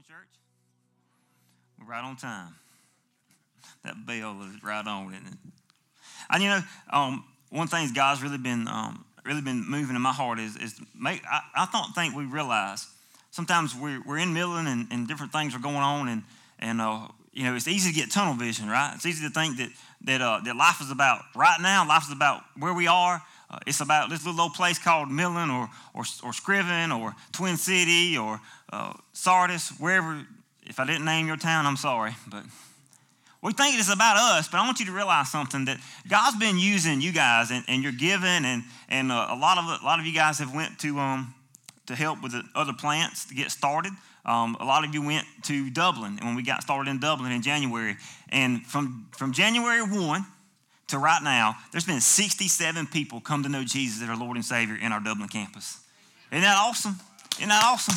morning, church. We're right on time. That bell is right on, isn't it? And you know, um, one thing God's really been um, really been moving in my heart is is make. I, I don't think we realize sometimes we're we're in Millen and, and different things are going on and and uh, you know it's easy to get tunnel vision, right? It's easy to think that that uh, that life is about right now. Life is about where we are. Uh, it's about this little old place called Millen or, or, or Screven or Twin City or uh, Sardis, wherever. If I didn't name your town, I'm sorry. But we think it's about us, but I want you to realize something that God's been using you guys and, and you're giving, and, and uh, a, lot of, a lot of you guys have went to, um, to help with the other plants to get started. Um, a lot of you went to Dublin when we got started in Dublin in January. And from, from January 1 to right now, there's been 67 people come to know Jesus as our Lord and Savior in our Dublin campus. Isn't that awesome? Isn't that awesome?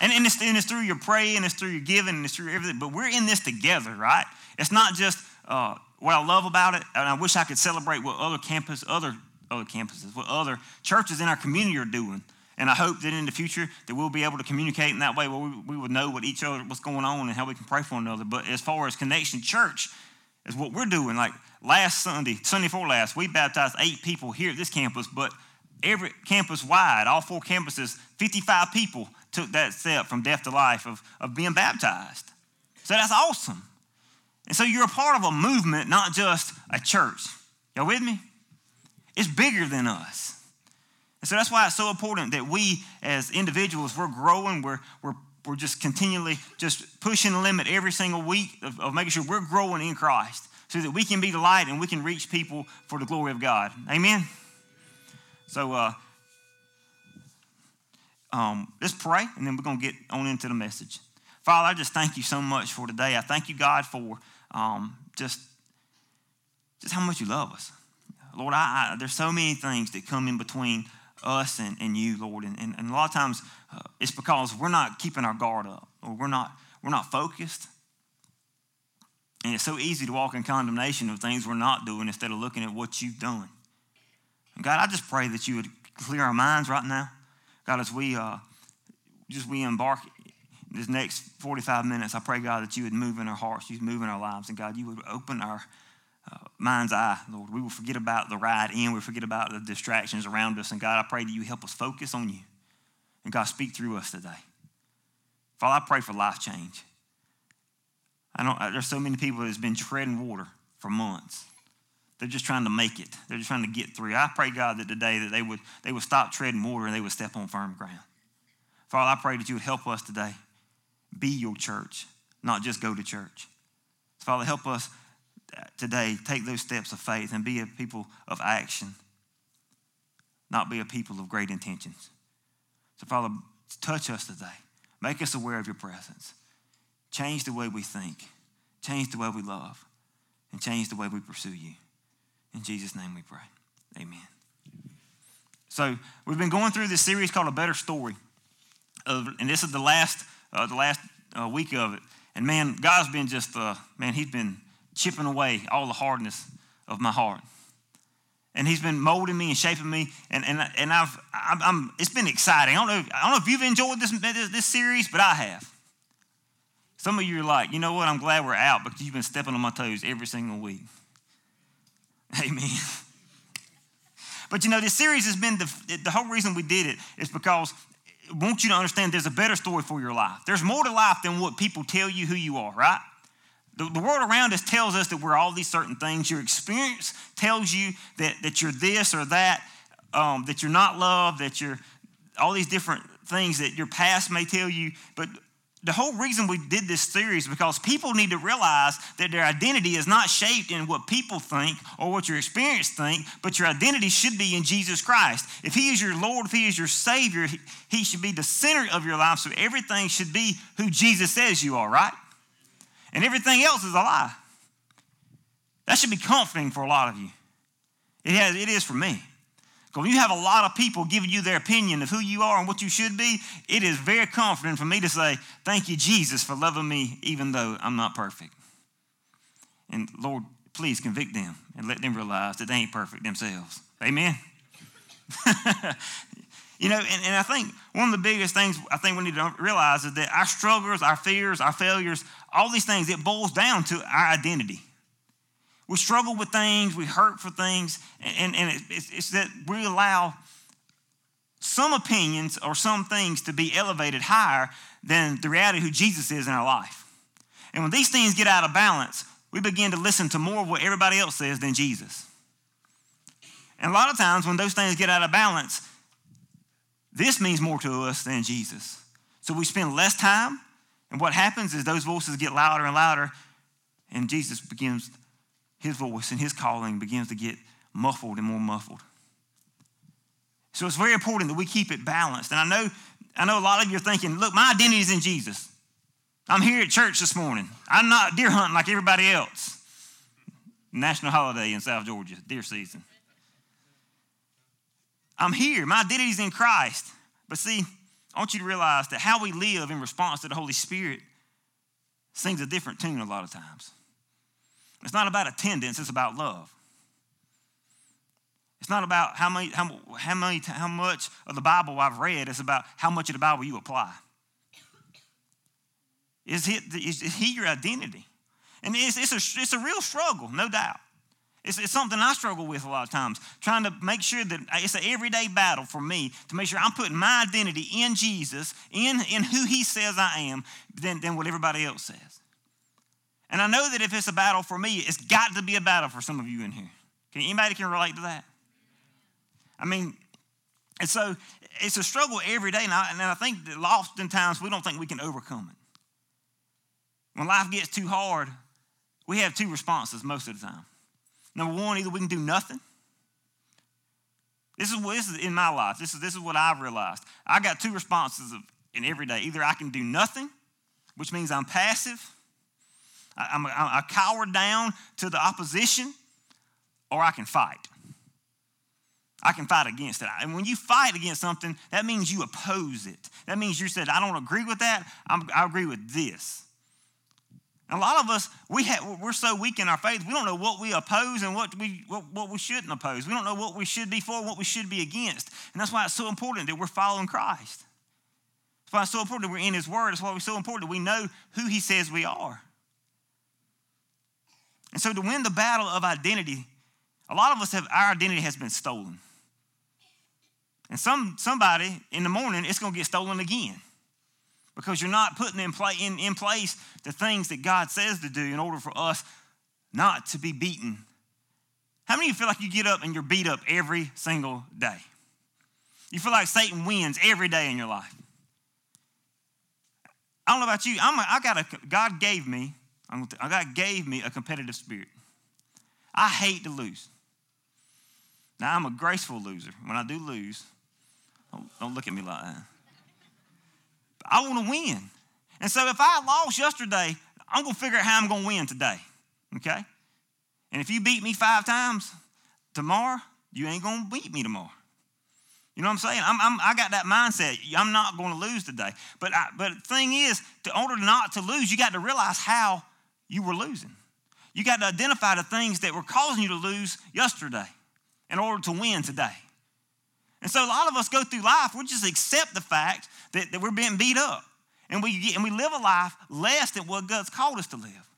And, and, it's, and it's through your praying, it's through your giving, and it's through everything. But we're in this together, right? It's not just uh, what I love about it, and I wish I could celebrate what other campus, other other campuses, what other churches in our community are doing. And I hope that in the future that we'll be able to communicate in that way where we, we would know what each other, what's going on and how we can pray for one another. But as far as Connection Church, is what we're doing. Like last Sunday, Sunday before last, we baptized eight people here at this campus, but every campus wide, all four campuses, 55 people took that step from death to life of, of being baptized. So that's awesome. And so you're a part of a movement, not just a church. Y'all with me? It's bigger than us. And so that's why it's so important that we as individuals, we're growing, we're, we're we're just continually just pushing the limit every single week of, of, making sure we're growing in Christ so that we can be the light and we can reach people for the glory of God. Amen? So uh, um, let's pray and then we're going to get on into the message. Father, I just thank you so much for today. I thank you, God, for um, just, just how much you love us. Lord, I, I, there's so many things that come in between us and, and you, Lord. And, and, and a lot of times uh, it's because we're not keeping our guard up or we're not, we're not focused. And it's so easy to walk in condemnation of things we're not doing instead of looking at what you've done. And God, I just pray that you would clear our minds right now. God, as we uh, just we embark this next 45 minutes, I pray, God, that you would move in our hearts, you'd move in our lives, and God, you would open our uh, mind's eye, Lord. We will forget about the ride in, we forget about the distractions around us. And God, I pray that you help us focus on you. And God, speak through us today. Father, I pray for life change. I don't, there's so many people that's been treading water for months. They're just trying to make it. They're just trying to get through. I pray, God, that today that they would, they would stop treading water and they would step on firm ground. Father, I pray that you would help us today be your church, not just go to church. Father, help us today take those steps of faith and be a people of action, not be a people of great intentions. So, Father, touch us today. Make us aware of your presence. Change the way we think, change the way we love, and change the way we pursue you. In Jesus' name we pray. Amen. So, we've been going through this series called A Better Story. and this is the last, uh, the last uh, week of it. And man, God's been just, uh, man, He's been chipping away all the hardness of my heart. And he's been molding me and shaping me, and, and, and I've, I'm, I'm it's been exciting. I don't, know, I don't know if you've enjoyed this, this, this series, but I have. Some of you are like, you know what, I'm glad we're out because you've been stepping on my toes every single week. Amen. But you know, this series has been the, the whole reason we did it is because I want you to understand there's a better story for your life. There's more to life than what people tell you who you are, right? The, the world around us tells us that we're all these certain things. Your experience tells you that, that you're this or that, um, that you're not loved, that you're all these different things that your past may tell you. But the whole reason we did this series because people need to realize that their identity is not shaped in what people think or what your experience think, but your identity should be in Jesus Christ. If He is your Lord, if He is your Savior, He should be the center of your life. So everything should be who Jesus says you are, right? And everything else is a lie. That should be comforting for a lot of you. It, has, it is for me. Because when you have a lot of people giving you their opinion of who you are and what you should be, it is very comforting for me to say, Thank you, Jesus, for loving me even though I'm not perfect. And Lord, please convict them and let them realize that they ain't perfect themselves. Amen? You know, and, and I think one of the biggest things I think we need to realize is that our struggles, our fears, our failures, all these things, it boils down to our identity. We struggle with things, we hurt for things, and, and it's, it's that we allow some opinions or some things to be elevated higher than the reality of who Jesus is in our life. And when these things get out of balance, we begin to listen to more of what everybody else says than Jesus. And a lot of times when those things get out of balance, this means more to us than Jesus. So we spend less time, and what happens is those voices get louder and louder, and Jesus begins, his voice and his calling begins to get muffled and more muffled. So it's very important that we keep it balanced. And I know, I know a lot of you are thinking, look, my identity is in Jesus. I'm here at church this morning. I'm not deer hunting like everybody else. National holiday in South Georgia, deer season. I'm here. My identity is in Christ. But see, I want you to realize that how we live in response to the Holy Spirit sings a different tune a lot of times. It's not about attendance, it's about love. It's not about how, many, how, how, many, how much of the Bible I've read, it's about how much of the Bible you apply. Is he, is he your identity? And it's, it's, a, it's a real struggle, no doubt. It's, it's, something I struggle with a lot of times, trying to make sure that it's an everyday battle for me to make sure I'm putting my identity in Jesus, in, in who He says I am, than, than what everybody else says. And I know that if it's a battle for me, it's got to be a battle for some of you in here. Can anybody can relate to that? I mean, and so it's a struggle every day, and I, and I think that oftentimes we don't think we can overcome it. When life gets too hard, we have two responses most of the time. Number one, either we can do nothing. This is, this is in my life. This is, this is what I've realized. I got two responses in every day. Either I can do nothing, which means I'm passive, I, I'm, I cower down to the opposition, or I can fight. I can fight against it. And when you fight against something, that means you oppose it. That means you said, I don't agree with that, I'm, I agree with this. And a lot of us, we have, we're so weak in our faith, we don't know what we oppose and what we, what, what we shouldn't oppose. We don't know what we should be for what we should be against. And that's why it's so important that we're following Christ. That's why it's so important that we're in His Word. That's why it's so important that we know who He says we are. And so to win the battle of identity, a lot of us have, our identity has been stolen. And some, somebody in the morning, it's going to get stolen again because you're not putting in, play, in, in place the things that God says to do in order for us not to be beaten. How many of you feel like you get up and you're beat up every single day? You feel like Satan wins every day in your life. I don't know about you. I'm a, I got a, God gave me, I God gave me a competitive spirit. I hate to lose. Now, I'm a graceful loser. When I do lose, don't, don't look at me like that. I want to win. And so if I lost yesterday, I'm going to figure out how I'm going to win today. Okay? And if you beat me five times tomorrow, you ain't going to beat me tomorrow. You know what I'm saying? I'm, I'm, i got that mindset. I'm not going to lose today. But I, but the thing is, in order not to lose, you got to realize how you were losing. You got to identify the things that were causing you to lose yesterday in order to win today. And so a lot of us go through life, we just accept the fact that, that we're being beat up. And we, get, and we live a life less than what God's called us to live.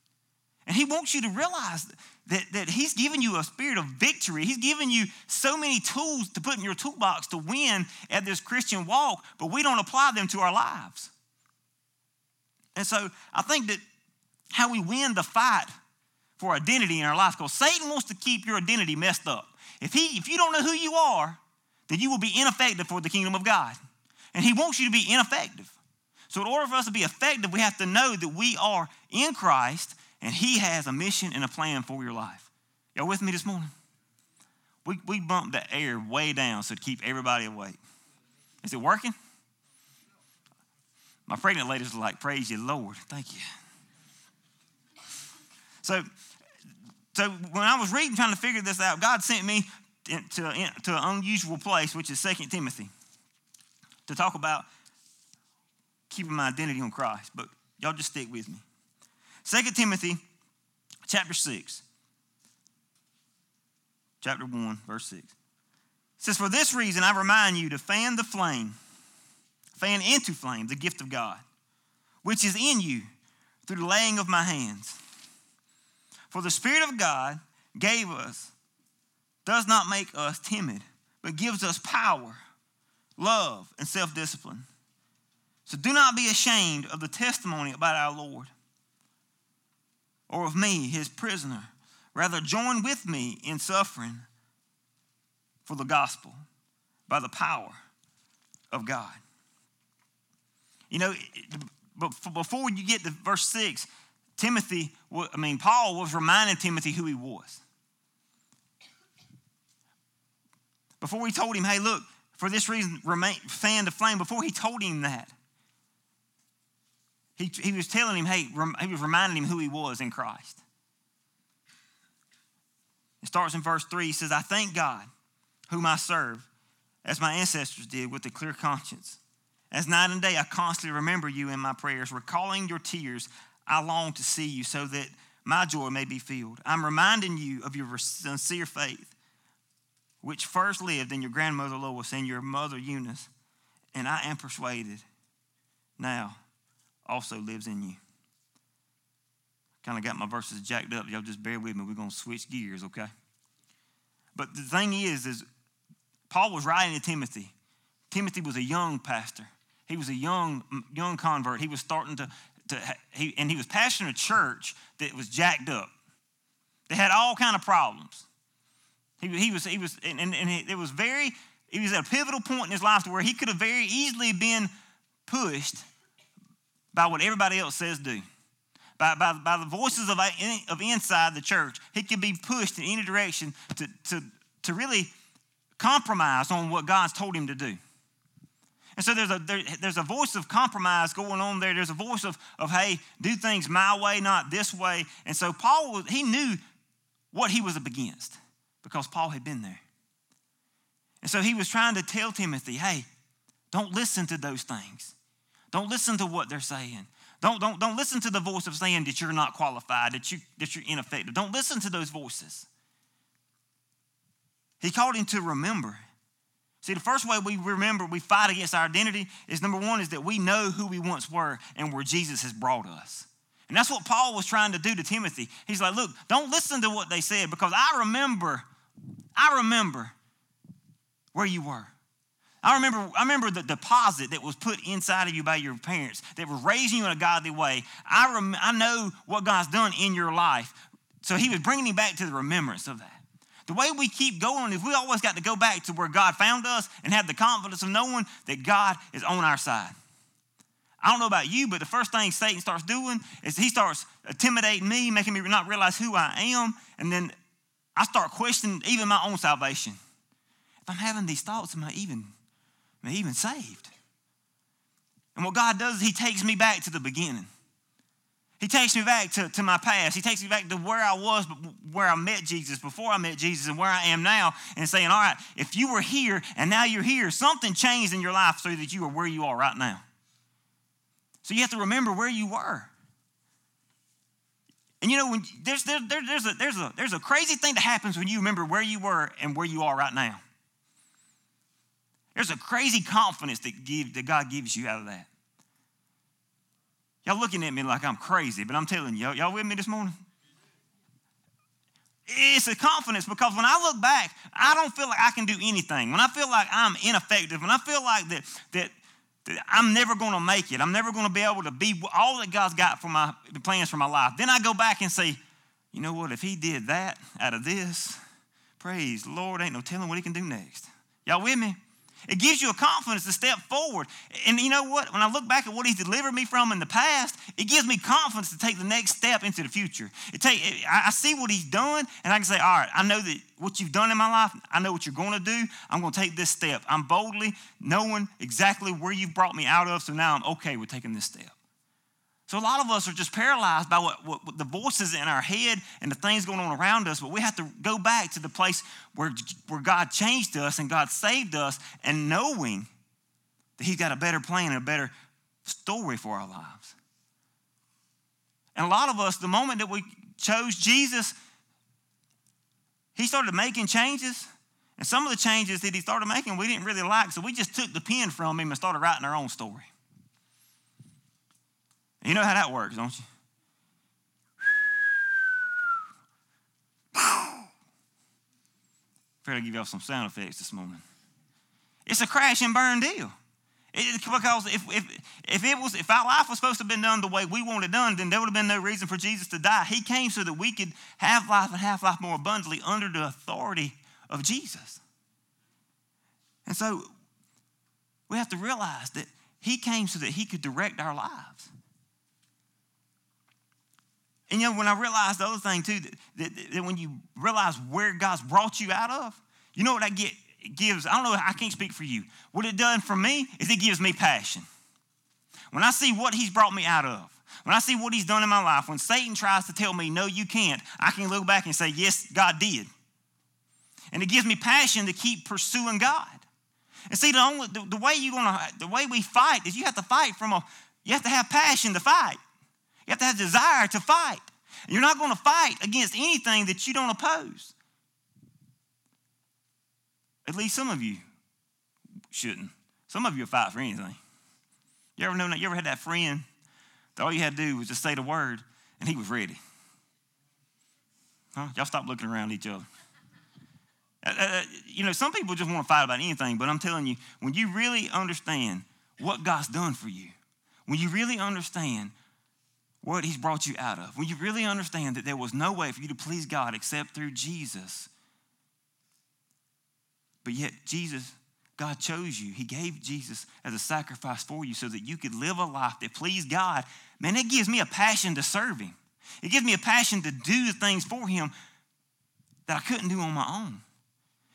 And He wants you to realize that, that He's given you a spirit of victory. He's given you so many tools to put in your toolbox to win at this Christian walk, but we don't apply them to our lives. And so I think that how we win the fight for identity in our life, because Satan wants to keep your identity messed up. If, he, if you don't know who you are, then you will be ineffective for the kingdom of God. And He wants you to be ineffective. So, in order for us to be effective, we have to know that we are in Christ and He has a mission and a plan for your life. Y'all with me this morning? We, we bumped the air way down so to keep everybody awake. Is it working? My pregnant ladies are like, Praise you, Lord. Thank you. So, so when I was reading, trying to figure this out, God sent me to, to an unusual place, which is Second Timothy, to talk about keeping my identity on Christ. But y'all just stick with me. Second Timothy chapter 6. Chapter 1, verse 6. says, For this reason I remind you to fan the flame, fan into flame the gift of God, which is in you through the laying of my hands. For the Spirit of God gave us, does not make us timid, but gives us power, love, and self discipline. So do not be ashamed of the testimony about our Lord or of me, his prisoner. Rather, join with me in suffering for the gospel by the power of God. You know, before you get to verse 6, Timothy, I mean, Paul was reminding Timothy who he was. Before he told him, hey, look, for this reason, remain, fan the flame, before he told him that, he, he was telling him, hey, rem, he was reminding him who he was in Christ. It starts in verse 3. He says, I thank God, whom I serve, as my ancestors did with a clear conscience. As night and day, I constantly remember you in my prayers, recalling your tears. I long to see you so that my joy may be filled. I'm reminding you of your sincere faith, which first lived in your grandmother Lois and your mother Eunice, and I am persuaded now also lives in you. Kind of got my verses jacked up. Y'all just bear with me. We're going to switch gears, okay? But the thing is, is Paul was writing to Timothy. Timothy was a young pastor. He was a young, young convert. He was starting to, to he, and he was pastoring a church that was jacked up. They had all kind of problems. He, he was, he was, and, and, it was very, he was at a pivotal point in his life to where he could have very easily been pushed by what everybody else says do. By, by, by the voices of, of inside the church, he could be pushed in any direction to, to, to really compromise on what God's told him to do. And so there's a, there, there's a voice of compromise going on there. There's a voice of, of, hey, do things my way, not this way. And so Paul, he knew what he was up against because Paul had been there. And so he was trying to tell Timothy, hey, don't listen to those things. Don't listen to what they're saying. Don't, don't, don't listen to the voice of saying that you're not qualified, that, you, that you're ineffective. Don't listen to those voices. He called him to remember. See, the first way we remember, we fight against our identity is number one, is that we know who we once were and where Jesus has brought us. And that's what Paul was trying to do to Timothy. He's like, look, don't listen to what they said because I remember, I remember where you were. I remember, I remember the deposit that was put inside of you by your parents that was raising you in a godly way. I, rem, I know what God's done in your life. So he was bringing me back to the remembrance of that. The way we keep going is we always got to go back to where God found us and have the confidence of knowing that God is on our side. I don't know about you, but the first thing Satan starts doing is he starts intimidating me, making me not realize who I am, and then I start questioning even my own salvation. If I'm having these thoughts, am I even and even saved. And what God does is He takes me back to the beginning. He takes me back to, to my past. He takes me back to where I was, where I met Jesus, before I met Jesus, and where I am now, and saying, All right, if you were here and now you're here, something changed in your life so that you are where you are right now. So you have to remember where you were. And you know, when there's, there, there's, a, there's, a, there's a crazy thing that happens when you remember where you were and where you are right now. There's a crazy confidence that, give, that God gives you out of that. Y'all looking at me like I'm crazy, but I'm telling you, y'all with me this morning? It's a confidence because when I look back, I don't feel like I can do anything. When I feel like I'm ineffective, when I feel like that, that, that I'm never going to make it, I'm never going to be able to be all that God's got for my plans for my life, then I go back and say, you know what, if he did that out of this, praise Lord, ain't no telling what he can do next. Y'all with me? It gives you a confidence to step forward. And you know what? When I look back at what he's delivered me from in the past, it gives me confidence to take the next step into the future. It take, I see what he's done, and I can say, all right, I know that what you've done in my life, I know what you're going to do. I'm going to take this step. I'm boldly knowing exactly where you've brought me out of, so now I'm okay with taking this step. So a lot of us are just paralyzed by what, what, what, the voices in our head and the things going on around us, but we have to go back to the place where, where God changed us and God saved us and knowing that He's got a better plan and a better story for our lives. And a lot of us, the moment that we chose Jesus, He started making changes. And some of the changes that he started making we didn't really like, so we just took the pen from him and started writing our own story. You know how that works, don't you? Fair to give y'all some sound effects this morning. It's a crash and burn deal. It, because if, if, if it was if our life was supposed to have been done the way we want it done, then there would have been no reason for Jesus to die. He came so that we could have life and have life more abundantly under the authority of Jesus. And so we have to realize that he came so that he could direct our lives. And you know, when I realized the other thing too, that, that, that when you realize where God's brought you out of, you know what I get gives, I don't know, I can't speak for you. What it done for me is it gives me passion. When I see what he's brought me out of, when I see what he's done in my life, when Satan tries to tell me, no, you can't, I can look back and say, yes, God did. And it gives me passion to keep pursuing God. And see, the, only, the, the way you gonna, the way we fight is you have to fight from a, you have to have passion to fight. You have to have desire to fight. You're not going to fight against anything that you don't oppose. At least some of you shouldn't. Some of you fight for anything. You ever know that? You ever had that friend that all you had to do was just say the word and he was ready? Huh? Y'all stop looking around each other. Uh, uh, uh you know, some people just want to fight about anything, but I'm telling you, when you really understand what God's done for you, when you really understand what He's brought you out of, when you really understand that there was no way for you to please God except through Jesus, but yet, Jesus, God chose you. He gave Jesus as a sacrifice for you so that you could live a life that pleased God. Man, it gives me a passion to serve Him. It gives me a passion to do the things for Him that I couldn't do on my own.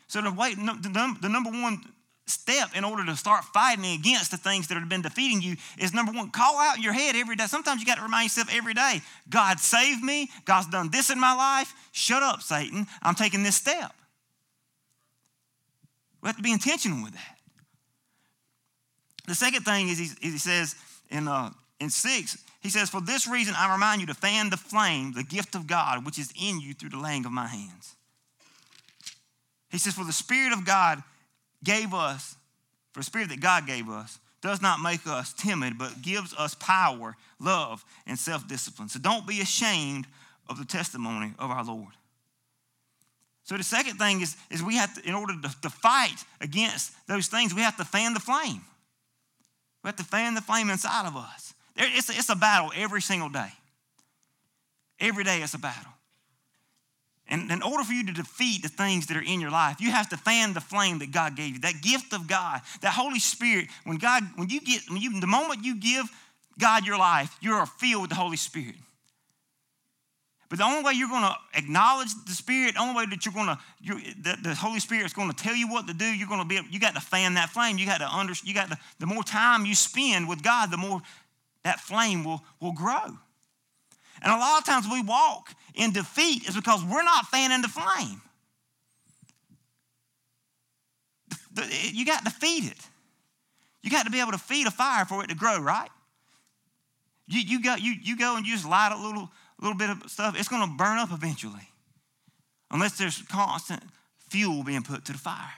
So, the, way, the number one step in order to start fighting against the things that have been defeating you is number one, call out in your head every day. Sometimes you got to remind yourself every day God saved me. God's done this in my life. Shut up, Satan. I'm taking this step. We have to be intentional with that. The second thing is he, he says in, uh, in 6, he says, For this reason I remind you to fan the flame, the gift of God, which is in you through the laying of my hands. He says, For the Spirit of God gave us, for the Spirit that God gave us, does not make us timid, but gives us power, love, and self discipline. So don't be ashamed of the testimony of our Lord. So the second thing is, is we have to, in order to, to fight against those things, we have to fan the flame. We have to fan the flame inside of us. There, it's, a, it's a battle every single day. Every day it's a battle. And in order for you to defeat the things that are in your life, you have to fan the flame that God gave you, that gift of God, that Holy Spirit. When God, when you get, when you, the moment you give God your life, you are filled with the Holy Spirit. But the only way you're going to acknowledge the Spirit, the only way that you're going to, the, the Holy Spirit is going to tell you what to do, you're going to be, you got to fan that flame. You got to under, you got to, the more time you spend with God, the more that flame will, will grow. And a lot of times we walk in defeat is because we're not fanning the flame. You got to feed it. You got to be able to feed a fire for it to grow, right? You, you, go, you, you go and you just light a little little bit of stuff, it's going to burn up eventually. Unless there's constant fuel being put to the fire.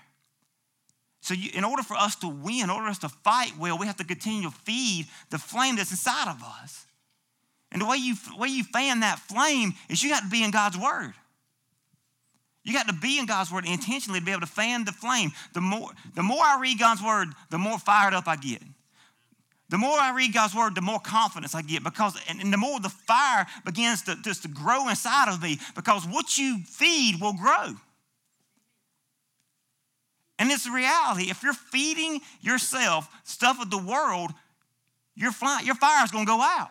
So, you, in order for us to win, in order for us to fight well, we have to continue to feed the flame that's inside of us. And the way you, way you fan that flame is you got to be in God's Word. You got to be in God's Word intentionally to be able to fan the flame. The more, the more I read God's Word, the more fired up I get. The more I read God's word, the more confidence I get because, and, and the more the fire begins to just to grow inside of me because what you feed will grow. And it's a reality. If you're feeding yourself stuff of the world, your, fly, your fire is going to go out.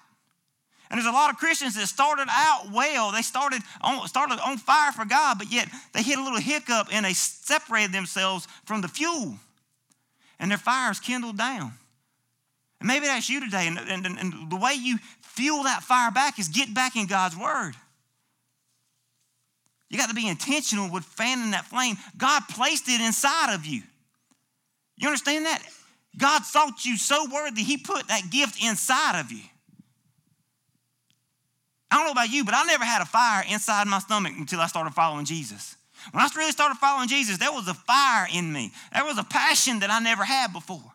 And there's a lot of Christians that started out well. They started on, started on fire for God, but yet they hit a little hiccup and they separated themselves from the fuel. And their fires kindled down. And maybe that's you today. And, and, and the way you fuel that fire back is get back in God's word. You got to be intentional with fanning that flame. God placed it inside of you. You understand that? God thought you so worthy, He put that gift inside of you. Don't know about you, but I never had a fire inside my stomach until I started following Jesus. When I really started following Jesus, there was a fire in me. There was a passion that I never had before.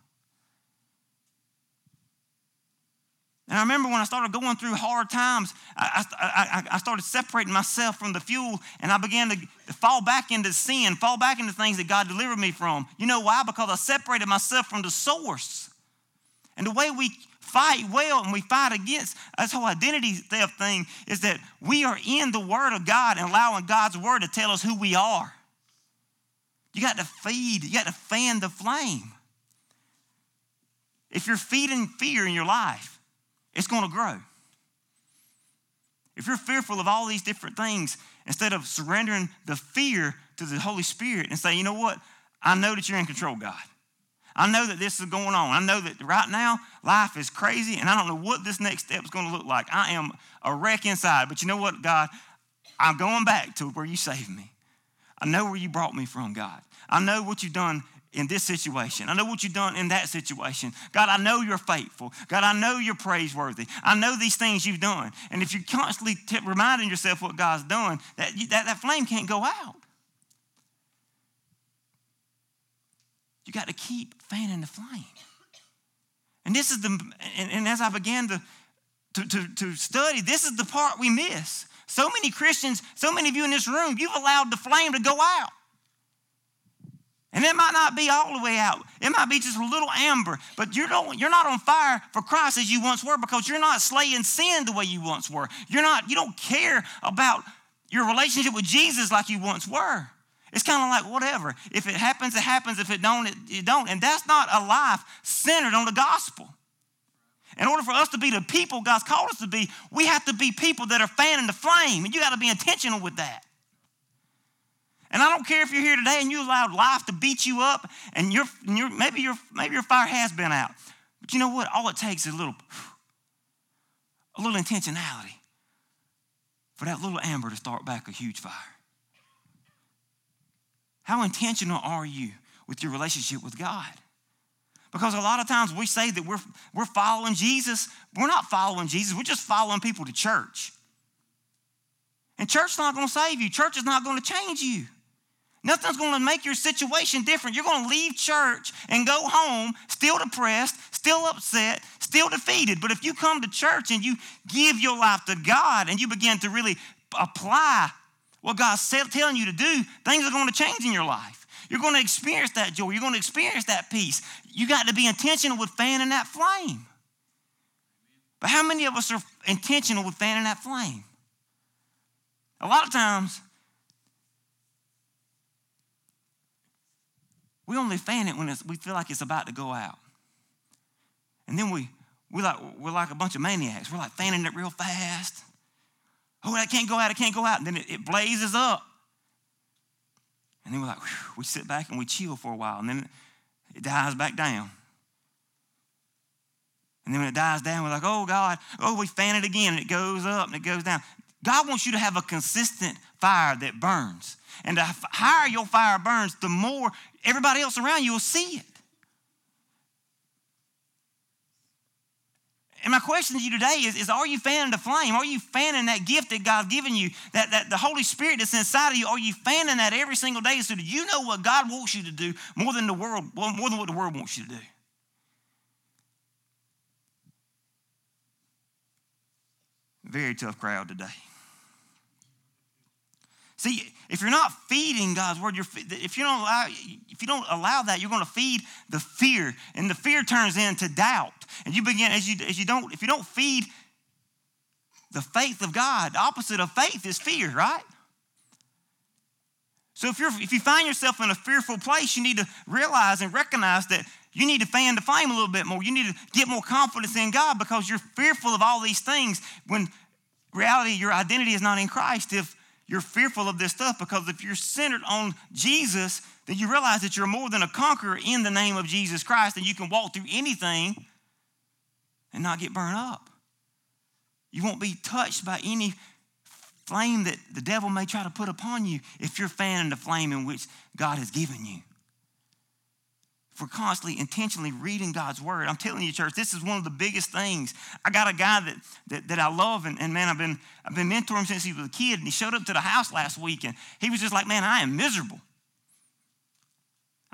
And I remember when I started going through hard times, I, I, I, started separating myself from the fuel and I began to fall back into sin, fall back into things that God delivered me from. You know why? Because I separated myself from the source. And the way we fight well and we fight against this whole identity theft thing is that we are in the Word of God and allowing God's Word to tell us who we are. You got to feed, you got to fan the flame. If you're feeding fear in your life, it's going to grow. If you're fearful of all these different things, instead of surrendering the fear to the Holy Spirit and say, you know what? I know that you're in control, God. I know that this is going on. I know that right now life is crazy and I don't know what this next step is going to look like. I am a wreck inside. But you know what, God? I'm going back to where you saved me. I know where you brought me from, God. I know what you've done in this situation. I know what you've done in that situation. God, I know you're faithful. God, I know you're praiseworthy. I know these things you've done. And if you're constantly t- reminding yourself what God's done, that, that, that flame can't go out. You got to keep fanning the flame. And this is the, and, and as I began to, to, to, to study, this is the part we miss. So many Christians, so many of you in this room, you've allowed the flame to go out. And it might not be all the way out. It might be just a little amber, but you're not, you're not on fire for Christ as you once were because you're not slaying sin the way you once were. You're not, you don't care about your relationship with Jesus like you once were. It's kind of like whatever. If it happens, it happens. If it don't, it, don't. And that's not a life centered on the gospel. In order for us to be the people God's called us to be, we have to be people that are fanning the flame. And you got to be intentional with that. And I don't care if you're here today and you allowed life to beat you up, and you're, you're, maybe, your, maybe your fire has been out. But you know what? All it takes is a little, a little intentionality for that little amber to start back a huge fire. How intentional are you with your relationship with God? Because a lot of times we say that we're, we're following Jesus. We're not following Jesus, we're just following people to church. And church's not going to save you, church is not going to change you. Nothing's going to make your situation different. You're going to leave church and go home still depressed, still upset, still defeated. But if you come to church and you give your life to God and you begin to really apply what God's telling you to do, things are going to change in your life. You're going to experience that joy. You're going to experience that peace. You got to be intentional with fanning that flame. But how many of us are intentional with fanning that flame? A lot of times, We only fan it when we feel like it's about to go out. And then we, we like, we're like a bunch of maniacs. We're like fanning it real fast. Oh, that can't go out, it can't go out. And then it, it blazes up. And then we're like, whew, we sit back and we chill for a while. And then it dies back down. And then when it dies down, we're like, oh God, oh, we fan it again. And it goes up and it goes down. God wants you to have a consistent fire that burns. And the higher your fire burns, the more everybody else around you will see it. And my question to you today is, is are you fanning the flame? Are you fanning that gift that God's given you? That, that the Holy Spirit that's inside of you, are you fanning that every single day so that you know what God wants you to do more than the world, more than what the world wants you to do? Very tough crowd today. See, if you're not feeding God's word, you're, if you don't allow, if you don't allow that, you're going to feed the fear, and the fear turns into doubt. And you begin as you as you don't if you don't feed the faith of God, the opposite of faith is fear, right? So if you're if you find yourself in a fearful place, you need to realize and recognize that you need to fan the flame a little bit more. You need to get more confidence in God because you're fearful of all these things when reality your identity is not in Christ. If you're fearful of this stuff because if you're centered on Jesus, then you realize that you're more than a conqueror in the name of Jesus Christ and you can walk through anything and not get burned up. You won't be touched by any flame that the devil may try to put upon you if you're fanning the flame in which God has given you. We're constantly intentionally reading God's word. I'm telling you, church, this is one of the biggest things. I got a guy that that, that I love, and, and man, I've been I've been mentoring since he was a kid, and he showed up to the house last week, and he was just like, man, I am miserable.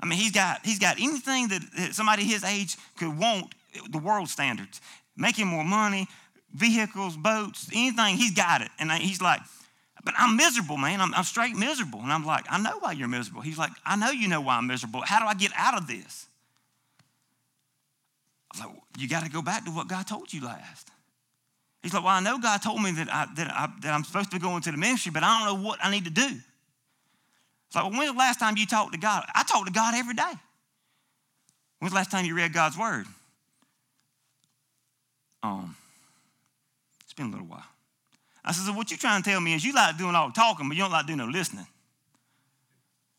I mean, he's got he's got anything that somebody his age could want, the world standards, making more money, vehicles, boats, anything, he's got it. And he's like, but I'm miserable, man. I'm, I'm straight miserable. And I'm like, I know why you're miserable. He's like, I know you know why I'm miserable. How do I get out of this? I was like, you got to go back to what God told you last. He's like, well, I know God told me that, I, that, I, that I'm supposed to be going to the ministry, but I don't know what I need to do. It's like, well, when's the last time you talked to God? I talk to God every day. When's the last time you read God's word? Um, it's been a little while. I said, so what you trying to tell me is you like doing all the talking, but you don't like doing no listening.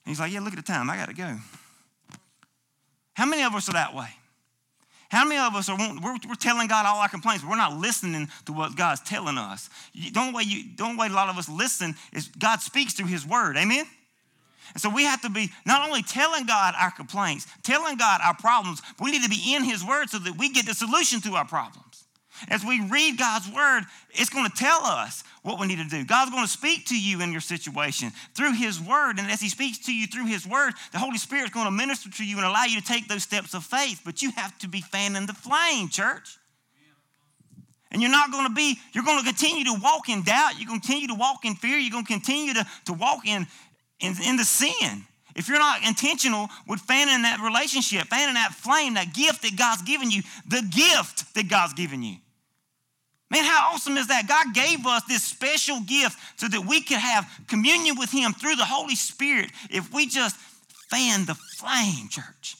And he's like, yeah, look at the time. I got to go. How many of us are that way? How many of us are we're, we're telling God all our complaints, but we're not listening to what God's telling us? You, the only way you, the only way a lot of us listen is God speaks through His Word. Amen. And so we have to be not only telling God our complaints, telling God our problems, we need to be in His Word so that we get the solution to our problems. As we read God's word, it's going to tell us what we need to do. God's going to speak to you in your situation through His word. And as He speaks to you through His word, the Holy Spirit is going to minister to you and allow you to take those steps of faith. But you have to be fanning the flame, church. And you're not going to be, you're going to continue to walk in doubt. You're going to continue to walk in fear. You're going to continue to, to walk in, in, in the sin. If you're not intentional with fanning that relationship, fanning that flame, that gift that God's given you, the gift that God's given you. Man, how awesome is that? God gave us this special gift so that we could have communion with Him through the Holy Spirit if we just fan the flame, church.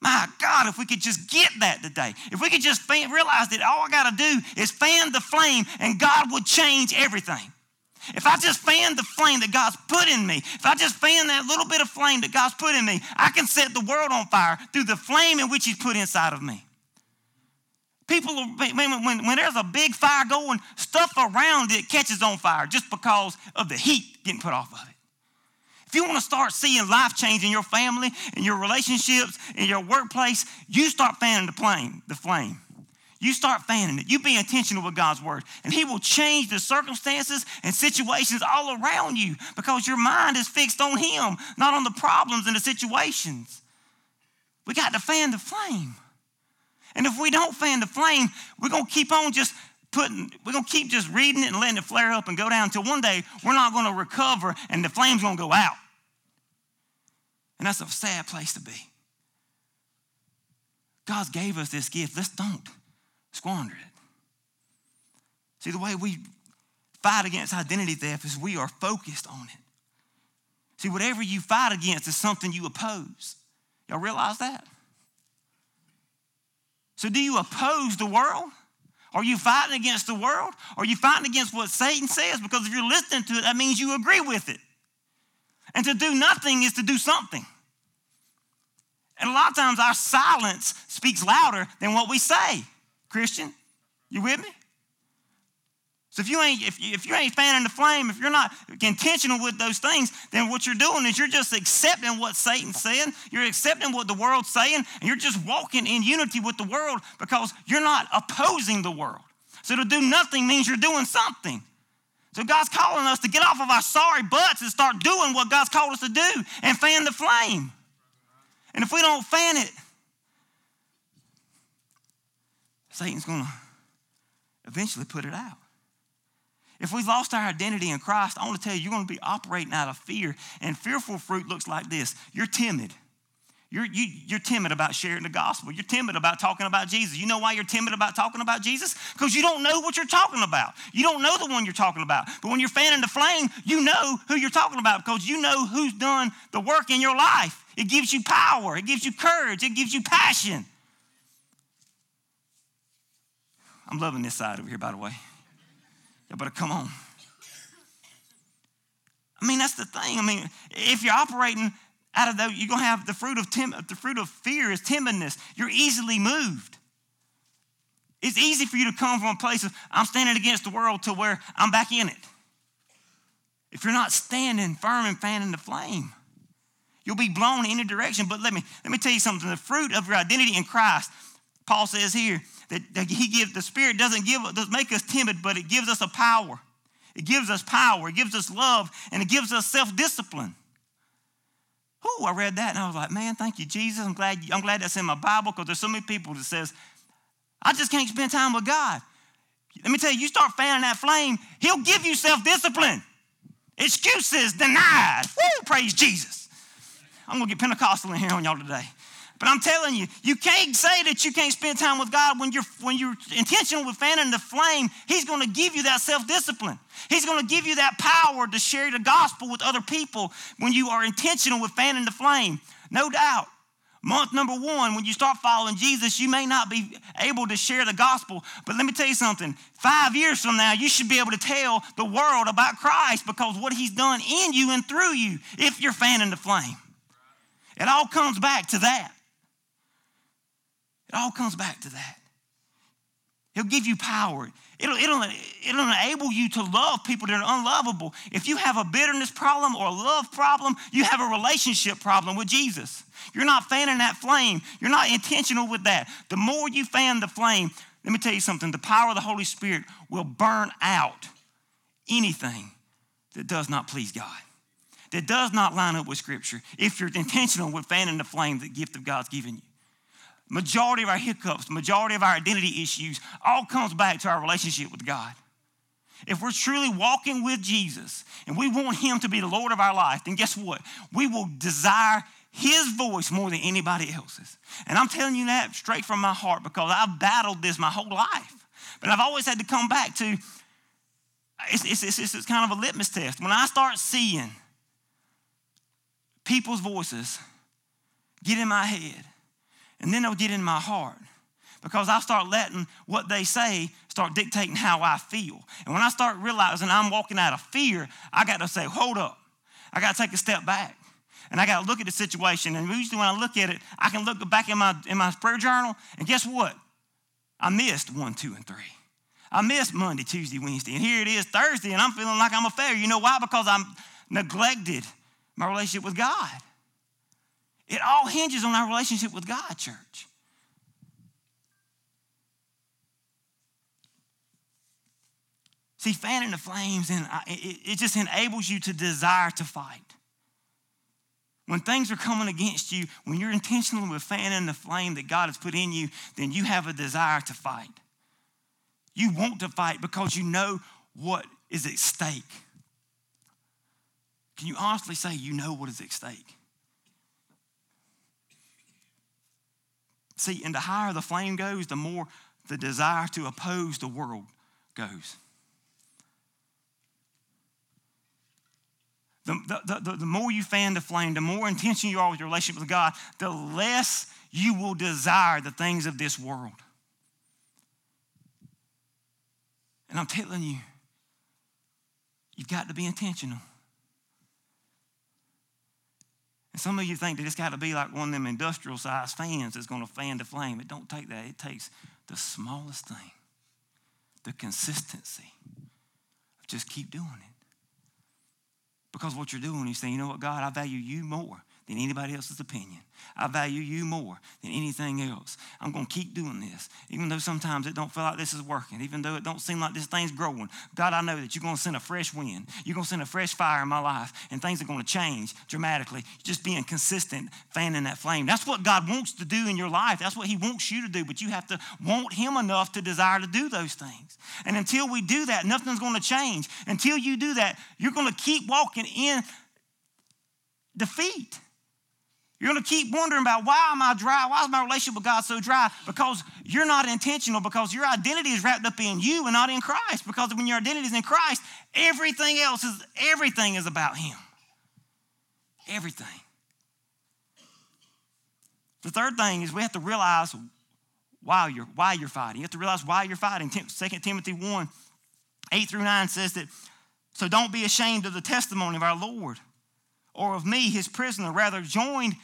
My God, if we could just get that today, if we could just fan, realize that all I got to do is fan the flame and God would change everything. If I just fan the flame that God's put in me, if I just fan that little bit of flame that God's put in me, I can set the world on fire through the flame in which He's put inside of me. People, when, when, there's a big fire going, stuff around it catches on fire just because of the heat getting put off of it. If you want to start seeing life change in your family, in your relationships, in your workplace, you start fanning the flame, the flame. You start fanning it. You be intentional with God's word, and He will change the circumstances and situations all around you because your mind is fixed on Him, not on the problems and the situations. We got to fan the flame. And if we don't fan the flame, we're going to keep on just putting, we're going to keep just reading it and letting it flare up and go down until one day we're not going to recover and the flame's going to go out. And that's a sad place to be. God gave us this gift. Let's don't squander it. See, the way we fight against identity theft is we are focused on it. See, whatever you fight against is something you oppose. Y'all realize that? So, do you oppose the world? Are you fighting against the world? Are you fighting against what Satan says? Because if you're listening to it, that means you agree with it. And to do nothing is to do something. And a lot of times our silence speaks louder than what we say. Christian, you with me? So if you ain't if you, if you ain't fanning the flame, if you're not intentional with those things, then what you're doing is you're just accepting what Satan's saying. You're accepting what the world's saying, and you're just walking in unity with the world because you're not opposing the world. So to do nothing means you're doing something. So God's calling us to get off of our sorry butts and start doing what God's called us to do and fan the flame. And if we don't fan it, Satan's going to eventually put it out. If we've lost our identity in Christ, I want to tell you, you're going to be operating out of fear. And fearful fruit looks like this you're timid. You're, you, you are timid about sharing the gospel. You're timid about talking about Jesus. You know why you're timid about talking about Jesus? Because you don't know what you're talking about. You don't know the one you're talking about. But when you're fanning the flame, you know who you're talking about because you know who's done the work in your life. It gives you power, it gives you courage, it gives you passion. I'm loving this side over here, by the way. You better come on. I mean, that's the thing. I mean, if you're operating out of that, you're gonna have the fruit of tim- the fruit of fear is timidness. You're easily moved. It's easy for you to come from a place of I'm standing against the world to where I'm back in it. If you're not standing firm and fanning the flame, You'll be blown in any direction. But let me let me tell you something. The fruit of your identity in Christ, Paul says here that, that he gives the Spirit doesn't give doesn't make us timid, but it gives us a power. It gives us power. It gives us love, and it gives us self-discipline. Oh, I read that and I was like, man, thank you, Jesus. I'm glad, I'm glad that's in my Bible because there's so many people that says, I just can't spend time with God. Let me tell you, you start fanning that flame, He'll give you self-discipline. Excuses denied. Woo, praise Jesus. I'm gonna get Pentecostal in here on y'all today. But I'm telling you, you can't say that you can't spend time with God when you're when you're intentional with fanning the flame. He's going to give you that self-discipline. He's going to give you that power to share the gospel with other people when you are intentional with fanning the flame. No doubt. Month number one, when you start following Jesus, you may not be able to share the gospel. But let me tell you something. Five years from now, you should be able to tell the world about Christ because what he's done in you and through you if you're fanning the flame. It all comes back to that. It all comes back to that. He'll give you power. It'll, it'll, it'll enable you to love people that are unlovable. If you have a bitterness problem or a love problem, you have a relationship problem with Jesus. You're not fanning that flame. You're not intentional with that. The more you fan the flame, let me tell you something the power of the Holy Spirit will burn out anything that does not please God, that does not line up with Scripture, if you're intentional with fanning the flame, the gift of God's given you majority of our hiccups, majority of our identity issues, all comes back to our relationship with God. If we're truly walking with Jesus and we want Him to be the Lord of our life, then guess what? We will desire His voice more than anybody else's. And I'm telling you that straight from my heart because I've battled this my whole life. But I've always had to come back to it's, it's, it's, it's kind of a litmus test. When I start seeing people's voices get in my head, and then they'll get in my heart because I start letting what they say start dictating how I feel. And when I start realizing I'm walking out of fear, I got to say, hold up. I got to take a step back. And I got to look at the situation. And usually when I look at it, I can look back in my, in my prayer journal, and guess what? I missed one, two, and three. I missed Monday, Tuesday, Wednesday. And here it is Thursday, and I'm feeling like I'm a failure. You know why? Because I'm neglected my relationship with God. It all hinges on our relationship with God, church. See, fanning the flames, and it just enables you to desire to fight. When things are coming against you, when you're intentional with fanning the flame that God has put in you, then you have a desire to fight. You want to fight because you know what is at stake. Can you honestly say you know what is at stake? See, and the higher the flame goes, the more the desire to oppose the world goes. The, the, the, the, more you fan the flame, the more intentional you are with your relationship with God, the less you will desire the things of this world. And I'm telling you, you've got to be intentional. And some of you think that it's got to be like one of them industrial sized fans that's going to fan the flame. It don't take that. It takes the smallest thing, the consistency. Just keep doing it. Because what you're doing, you say, you know what, God, I value you more than anybody else's opinion. I value you more than anything else. I'm going to keep doing this, even though sometimes it don't feel like this is working, even though it don't seem like this thing's growing. God, I know that you're going to send a fresh wind. You're going to send a fresh fire in my life, and things are going to change dramatically. Just being consistent, fanning that flame. That's what God wants to do in your life. That's what He wants you to do, but you have to want Him enough to desire to do those things. And until we do that, nothing's going to change. Until you do that, you're going to keep walking in defeat. You're going to keep wondering about why am I dry? Why is my relationship with God so dry? Because you're not intentional, because your identity is wrapped up in you and not in Christ. Because when your identity is in Christ, everything else is everything is about Him. Everything. The third thing is we have to realize why you're why you're fighting. You have to realize why you're fighting. 2 Timothy 1, 8 through 9 says that, so don't be ashamed of the testimony of our Lord or of me, his prisoner. Rather, join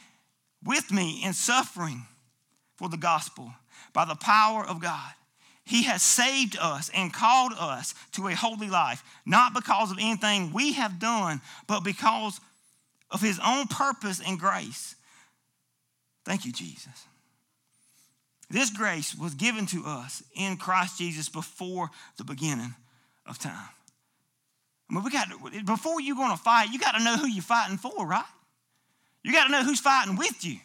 with me in suffering for the gospel by the power of God. He has saved us and called us to a holy life, not because of anything we have done, but because of his own purpose and grace. Thank you, Jesus. This grace was given to us in Christ Jesus before the beginning of time. I mean, we got before you're going to fight, you got to know who you're fighting for, right? You got to know who's fighting with you.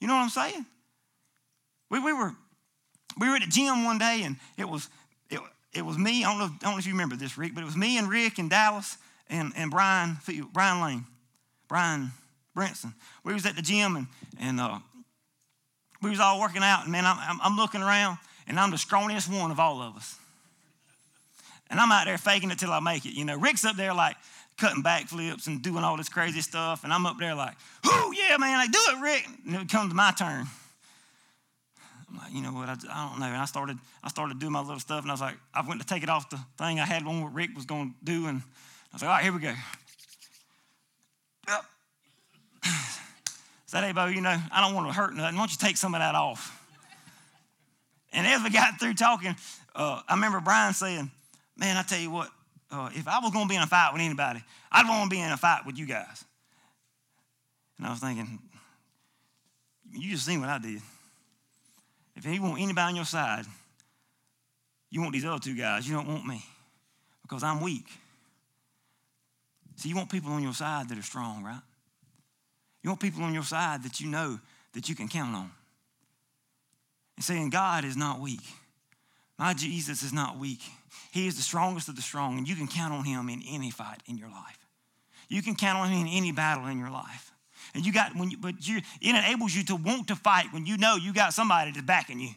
You know what I'm saying? We, we were we were at the gym one day and it was it, it was me. I don't know, I don't know if you remember this, Rick, but it was me and Rick and Dallas and, and Brian Brian Lane, Brian Brinson. We was at the gym and and uh, we was all working out, and man, I'm, I'm looking around, and I'm the scrawniest one of all of us. And I'm out there faking it till I make it. You know, Rick's up there like cutting backflips and doing all this crazy stuff, and I'm up there like, "Oh yeah, man, like do it, Rick." And it comes to my turn. I'm like, you know what? I, I don't know. And I started, I started doing my little stuff, and I was like, I went to take it off the thing. I had one what Rick was going to do, and I was like, all right, here we go. Yep. said, hey, Bo, you know, I don't want to hurt nothing. Why don't you take some of that off? And as we got through talking, uh, I remember Brian saying, man, I tell you what, uh, if I was going to be in a fight with anybody, I'd want to be in a fight with you guys. And I was thinking, you just seen what I did. If you want anybody on your side, you want these other two guys. You don't want me because I'm weak. See, you want people on your side that are strong, right? You want people on your side that you know that you can count on. And saying, God is not weak. My Jesus is not weak. He is the strongest of the strong, and you can count on him in any fight in your life. You can count on him in any battle in your life. And you got when you but you it enables you to want to fight when you know you got somebody that's backing you.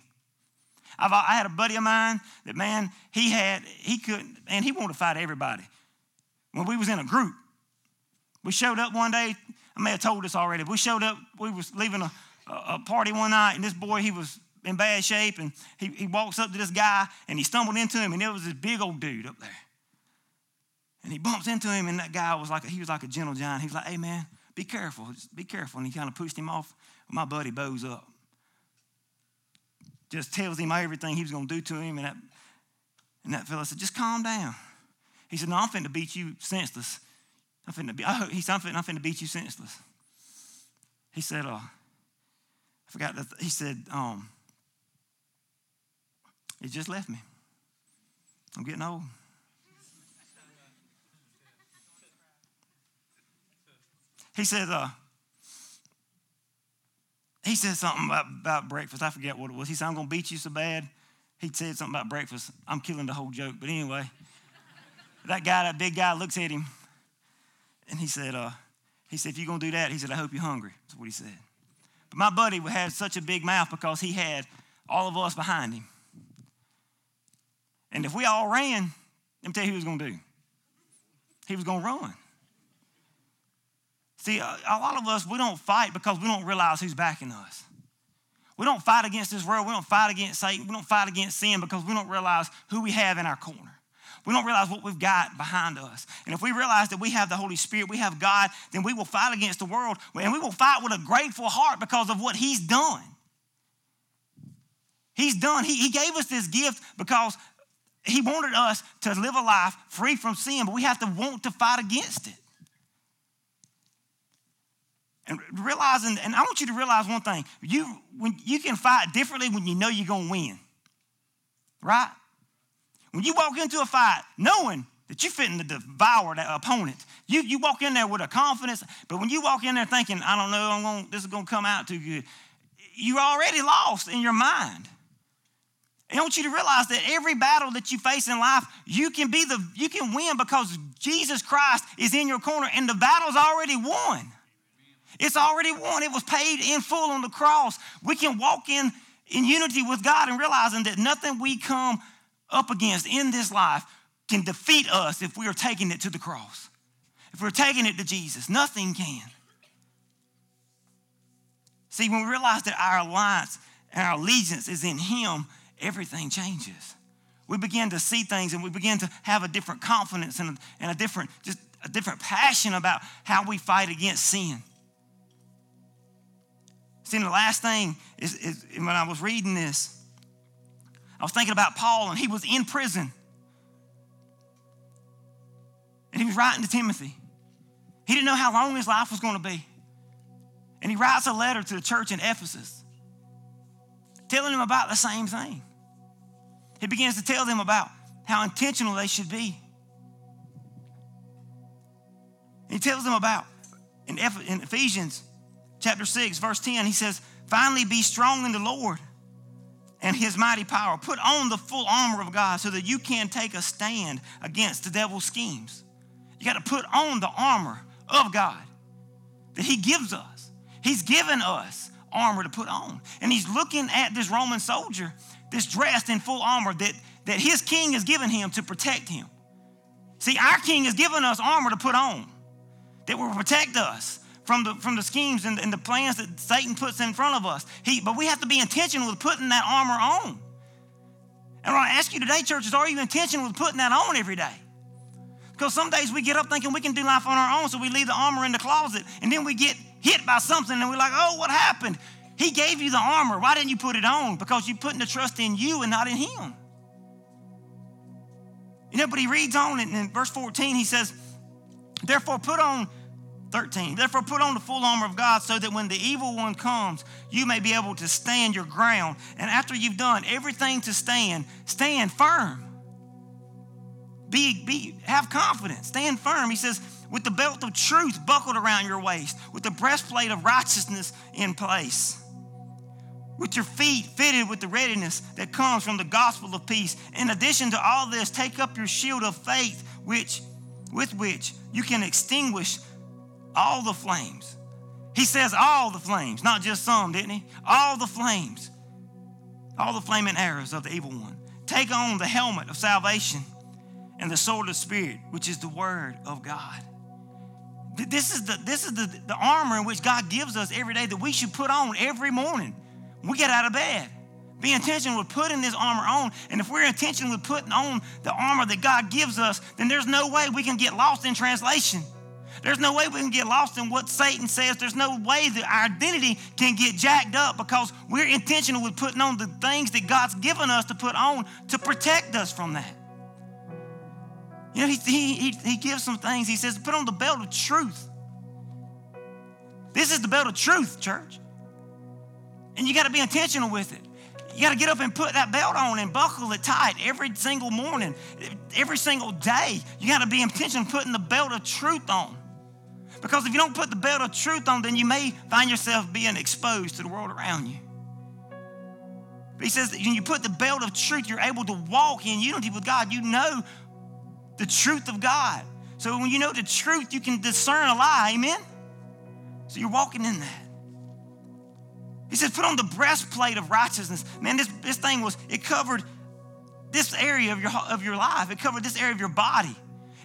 I've, I had a buddy of mine that man, he had, he couldn't, and he wanted to fight everybody. When we was in a group, we showed up one day, I may have told this already. We showed up, we was leaving a, a party one night, and this boy, he was in bad shape, and he, he walks up to this guy, and he stumbled into him, and there was this big old dude up there. And he bumps into him, and that guy was like, he was like a gentle giant. He was like, hey, man, be careful, Just be careful. And he kind of pushed him off. My buddy bows up. Just tells him everything he was to do to him, and that, and that fella said, just calm down. He said, no, I'm finna beat you senseless. I'm finna be, I, he said, I'm finna, I'm finna beat you senseless. He said, uh, I forgot that, he said, um, it just left me. I'm getting old. He said, uh, he said something about, about breakfast. I forget what it was. He said, I'm going to beat you so bad. He said something about breakfast. I'm killing the whole joke. But anyway, that guy, that big guy, looks at him and he said, uh, he said, if you're going to do that, he said, I hope you're hungry. That's what he said. But my buddy had such a big mouth because he had all of us behind him. And if we all ran, let me tell you who he was going to do. He was going to run. See, a, a lot of us, we don't fight because we don't realize who's backing us. We don't fight against this world. We don't fight against Satan. We don't fight against sin because we don't realize who we have in our corner. We don't realize what we've got behind us. And if we realize that we have the Holy Spirit, we have God, then we will fight against the world. And we will fight with a grateful heart because of what He's done. He's done, He, he gave us this gift because He wanted us to live a life free from sin, but we have to want to fight against it. And realizing, and I want you to realize one thing: you when you can fight differently when you know you're gonna win. Right? When you walk into a fight knowing that you're fitting to devour that opponent, you, you walk in there with a confidence, but when you walk in there thinking, I don't know, I'm going, this is to come out too good, you're already lost in your mind. I want you to realize that every battle that you face in life, you can be the you can win because Jesus Christ is in your corner and the battle's already won. It's already won. It was paid in full on the cross. We can walk in in unity with God and realizing that nothing we come up against in this life can defeat us if we are taking it to the cross. If we're taking it to Jesus, nothing can. See, when we realize that our alliance and our allegiance is in Him, everything changes. We begin to see things and we begin to have a different confidence and a, and a different, just a different passion about how we fight against sin. See, the last thing is, is when I was reading this, I was thinking about Paul, and he was in prison. And he was writing to Timothy. He didn't know how long his life was going to be. And he writes a letter to the church in Ephesus telling them about the same thing. He begins to tell them about how intentional they should be. He tells them about, in Ephesians chapter 6, verse 10, he says, Finally, be strong in the Lord and his mighty power. Put on the full armor of God so that you can take a stand against the devil's schemes. You got to put on the armor of God that he gives us. He's given us armor to put on. And he's looking at this Roman soldier, this dressed in full armor that, that his king has given him to protect him. See, our king has given us armor to put on that will protect us from the, from the schemes and, and the plans that Satan puts in front of us. He, but we have to be intentional with putting that armor on. And I want to ask you today, churches, are you intentional with putting that on every day? Because some days we get up thinking we can do life on our own, so we leave the armor in the closet, and then we get hit by something, and we're like, oh, what happened? He gave you the armor. Why didn't you put it on? Because you're putting the trust in you and not in Him. You know, but he reads on in, in verse 14, he says, Therefore, put on 13. Therefore, put on the full armor of God so that when the evil one comes, you may be able to stand your ground. And after you've done everything to stand, stand firm. Be, be, have confidence, stand firm. He says, with the belt of truth buckled around your waist, with the breastplate of righteousness in place, with your feet fitted with the readiness that comes from the gospel of peace. In addition to all this, take up your shield of faith, which with which you can extinguish all the flames. He says all the flames, not just some, didn't he? All the flames, all the flaming arrows of the evil one. Take on the helmet of salvation and the sword of the Spirit, which is the word of God. This is the, this is the, the armor in which God gives us every day that we should put on every morning. We get out of bed. Be intentional with putting this armor on. And if we're intentional with putting on the armor that God gives us, then there's no way we can get lost in translation. There's no way we can get lost in what Satan says. There's no way that our identity can get jacked up because we're intentional with putting on the things that God's given us to put on to protect us from that. You know, he, he, he gives some things. He says, put on the belt of truth. This is the belt of truth, church. And you got to be intentional with it. You got to get up and put that belt on and buckle it tight every single morning, every single day. You got to be intentional putting the belt of truth on. Because if you don't put the belt of truth on, then you may find yourself being exposed to the world around you. But he says that when you put the belt of truth, you're able to walk in unity with God. You know the truth of God. So when you know the truth, you can discern a lie. Amen? So you're walking in that. He says, put on the breastplate of righteousness. Man, this, this thing was, it covered this area of your, of your life. It covered this area of your body.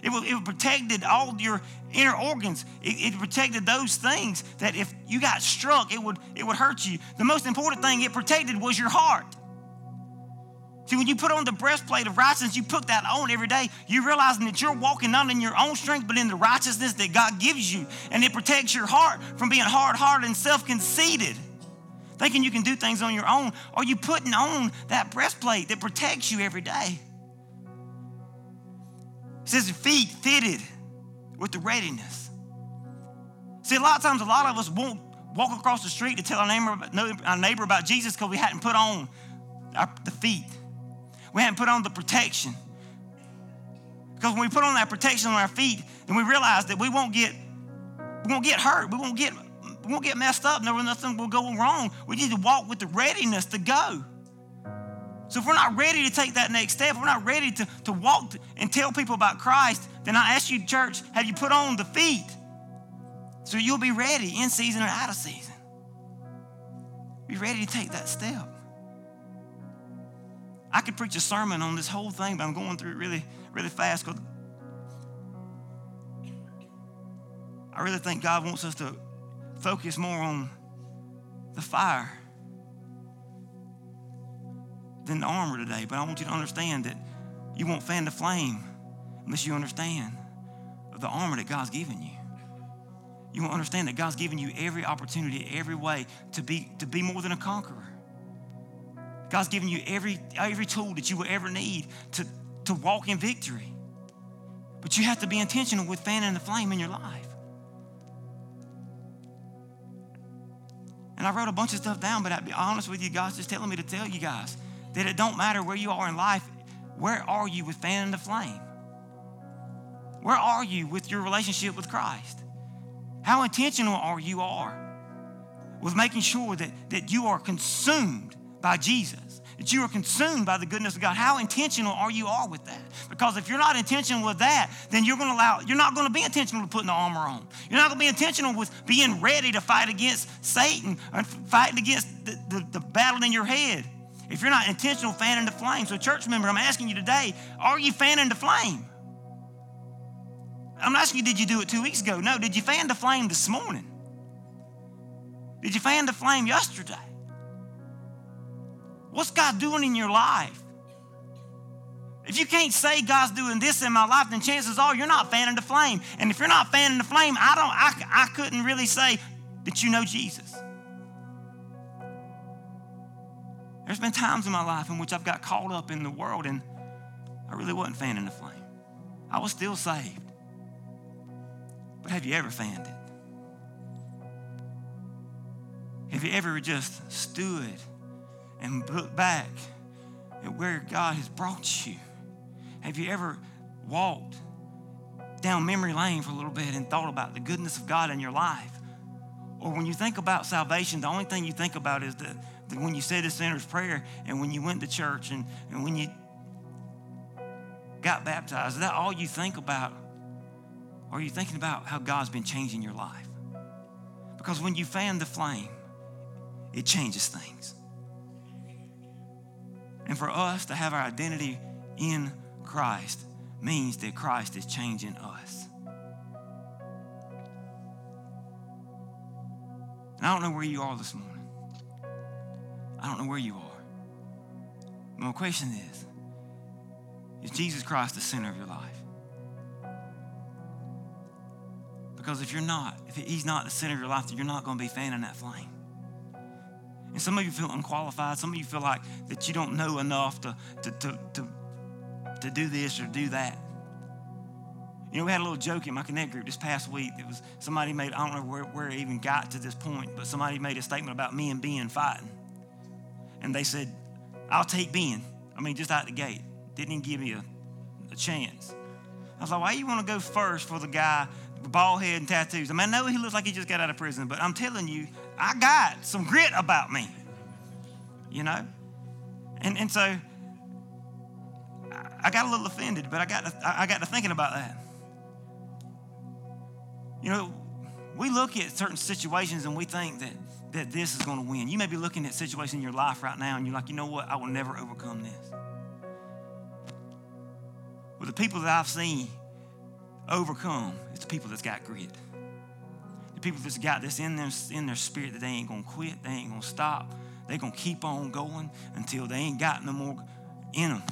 It, it protected all your inner organs. It, it, protected those things that if you got struck, it would, it would hurt you. The most important thing it protected was your heart. See, when you put on the breastplate of righteousness, you put that on every day, You're realizing that you're walking not in your own strength, but in the righteousness that God gives you. And it protects your heart from being hard hearted and self conceited, thinking you can do things on your own. Are you putting on that breastplate that protects you every day? It says feet fitted with the readiness. See, a lot of times, a lot of us won't walk across the street to tell our neighbor, our neighbor about Jesus because we hadn't put on our, the feet. We hadn't put on the protection. Because when we put on that protection on our feet, then we realize that we won't get, we won't get hurt. We won't get, we won't get messed up. Never nothing will go wrong. We need to walk with the readiness to go. So if we're not ready to take that next step, we're not ready to, to walk and tell people about Christ, then I ask you, church, have you put on the feet? So you'll be ready in season and out of season. Be ready to take that step. I could preach a sermon on this whole thing, but I'm going through it really, really fast because I really think God wants us to focus more on the fire than the armor today, but I want you to understand that you won't fan the flame unless you understand the armor that God's given you. You won't understand that God's given you every opportunity, every way to be, to be more than a conqueror. God's given you every, every tool that you will ever need to, to walk in victory. But you have to be intentional with fanning the flame in your life. And I wrote a bunch of stuff down, but I'd be honest with you, God's just telling me to tell you guys that it don't matter where you are in life, where are you with fanning the flame? Where are you with your relationship with Christ? How intentional are you are with making sure that, that you are consumed by Jesus, that you are consumed by the goodness of God? How intentional are you all with that? Because if you're not intentional with that, then you're going to allow you're not going to be intentional with putting the armor on. You're not going to be intentional with being ready to fight against Satan and fighting against the, the, the battle in your head. If you're not intentional fanning the flame. So, church member, I'm asking you today, are you fanning the flame? I'm asking you, did you do it two weeks ago? No, did you fan the flame this morning? Did you fan the flame yesterday? What's God doing in your life? If you can't say God's doing this in my life, then chances are you're not fanning the flame. And if you're not fanning the flame, I don't I, I couldn't really say that you know Jesus. There's been times in my life in which I've got caught up in the world and I really wasn't fanning the flame. I was still saved. But have you ever fanned it? Have you ever just stood and look back at where God has brought you? Have you ever walked down memory lane for a little bit and thought about the goodness of God in your life? Or when you think about salvation, the only thing you think about is the when you said the sinner's prayer and when you went to church and, and when you got baptized. Is that all you think about? Or are you thinking about how God's been changing your life? Because when you fan the flame, it changes things. And for us to have our identity in Christ means that Christ is changing us. And I don't know where you are this morning. I don't know where you are. My question is Is Jesus Christ the center of your life? Because if you're not, if He's not the center of your life, then you're not going to be fanning that flame. And some of you feel unqualified. Some of you feel like that you don't know enough to, to, to, to, to do this or do that. You know, we had a little joke in my Connect group this past week. It was somebody made, I don't know where, where it even got to this point, but somebody made a statement about me and Ben fighting. And they said, I'll take Ben. I mean, just out the gate. Didn't even give me a, a chance. I was like, why you want to go first for the guy bald head and tattoos. I mean, I know he looks like he just got out of prison, but I'm telling you, I got some grit about me. You know? And, and so I got a little offended, but I got, to, I got to thinking about that. You know, we look at certain situations and we think that, that this is going to win. You may be looking at situations in your life right now and you're like, you know what? I will never overcome this. But the people that I've seen overcome is the people that's got grit. People that's got this in their, in their spirit that they ain't gonna quit, they ain't gonna stop, they gonna keep on going until they ain't got no more in them.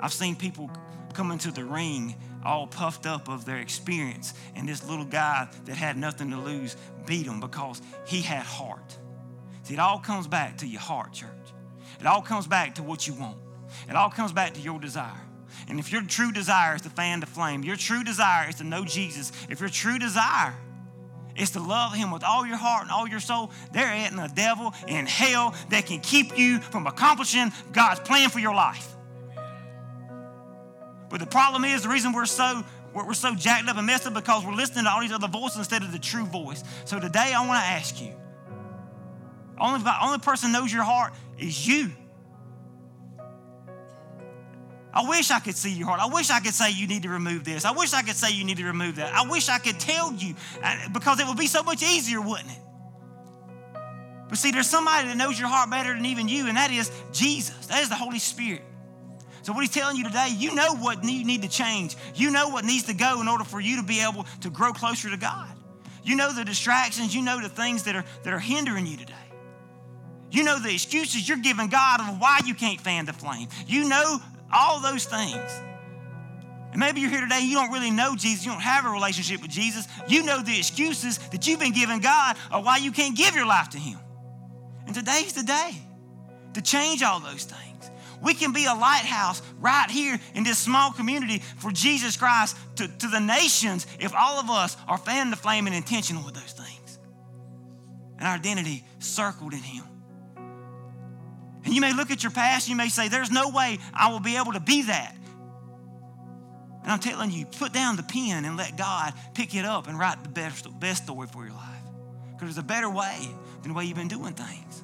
I've seen people come into the ring all puffed up of their experience, and this little guy that had nothing to lose beat him because he had heart. See, it all comes back to your heart, church. It all comes back to what you want. It all comes back to your desire. And if your true desire is to fan the flame, your true desire is to know Jesus, if your true desire is to love him with all your heart and all your soul, there ain't a devil in hell that can keep you from accomplishing God's plan for your life. But the problem is the reason we're so we're so jacked up and messed up because we're listening to all these other voices instead of the true voice. So today I want to ask you. Only, only person knows your heart is you. I wish I could see your heart. I wish I could say you need to remove this. I wish I could say you need to remove that. I wish I could tell you uh, because it would be so much easier, wouldn't it? But see, there's somebody that knows your heart better than even you, and that is Jesus. That is the Holy Spirit. So, what he's telling you today, you know what you need to change. You know what needs to go in order for you to be able to grow closer to God. You know the distractions, you know the things that are, that are hindering you today. You know the excuses you're giving God of why you can't fan the flame. You know all those things. And maybe you're here today, you don't really know Jesus, you don't have a relationship with Jesus. You know the excuses that you've been giving God of why you can't give your life to Him. And today's the day to change all those things. We can be a lighthouse right here in this small community for Jesus Christ to, to the nations if all of us are fanning the flame and intentional with those things. and our identity circled in Him. And you may look at your past, you may say, There's no way I will be able to be that. And I'm telling you, put down the pen and let God pick it up and write the best, best story for your life. Because there's a better way than the way you've been doing things.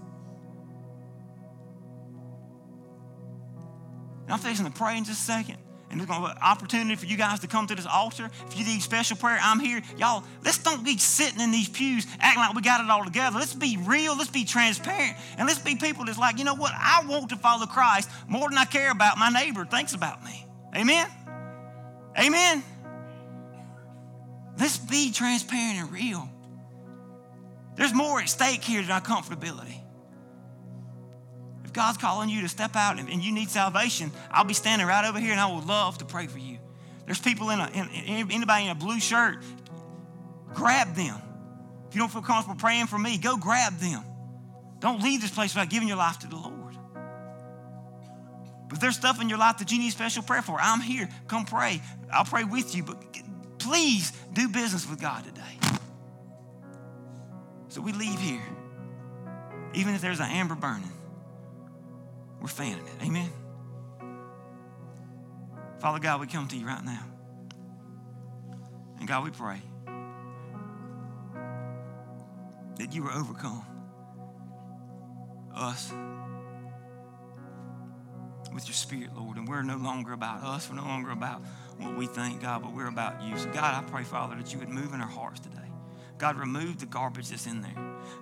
And I'm facing to pray in just a second. And there's going to be an opportunity for you guys to come to this altar. If you need special prayer, I'm here. Y'all, let's don't be sitting in these pews acting like we got it all together. Let's be real. Let's be transparent. And let's be people that's like, you know what? I want to follow Christ more than I care about my neighbor thinks about me. Amen? Amen? Let's be transparent and real. There's more at stake here than our comfortability. God's calling you to step out and, you need salvation, I'll be standing right over here and I would love to pray for you. There's people in, a, in anybody in a blue shirt, grab them. If you don't feel comfortable praying for me, go grab them. Don't leave this place without giving your life to the Lord. But there's stuff in your life that you need special prayer for, I'm here. Come pray. I'll pray with you, but please do business with God today. So we leave here, even if there's an amber burning. We're fanning it. Amen. Father God, we come to you right now. And God, we pray that you will overcome us with your spirit, Lord. And we're no longer about us. We're no longer about what we think, God, but we're about you. So, God, I pray, Father, that you would move in our hearts today. God, remove the garbage that's in there.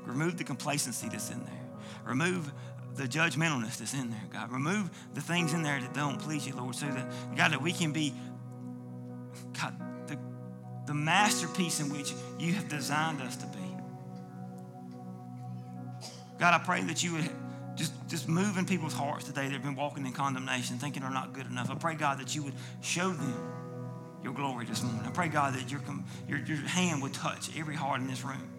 Remove the complacency that's in there. Remove the judgmentalness that's in there, God. Remove the things in there that don't please you, Lord, so that, God, that we can be, God, the, the masterpiece in which you have designed us to be. God, I pray that you would just, just move in people's hearts today that have been walking in condemnation, thinking they're not good enough. I pray, God, that you would show them your glory this morning. I pray, God, that your, your, your hand would touch every heart in this room.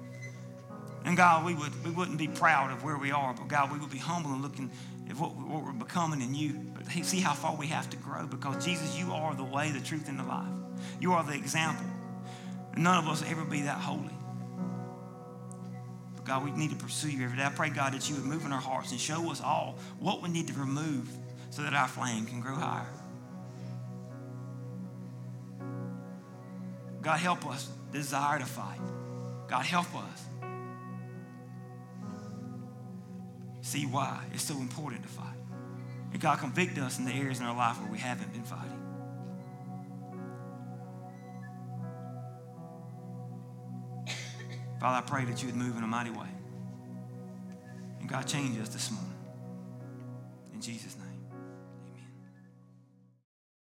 And God, we, would, we wouldn't be proud of where we are, but God, we would be humble and looking at what, what we're becoming in you. But see how far we have to grow because Jesus, you are the way, the truth, and the life. You are the example. None of us ever be that holy. But God, we need to pursue you every day. I pray, God, that you would move in our hearts and show us all what we need to remove so that our flame can grow higher. God, help us desire to fight. God, help us see why it's so important to fight. And God, convict us in the areas in our life where we haven't been fighting. Father, I pray that you would move in a mighty way. And God, change us this morning. In Jesus' name.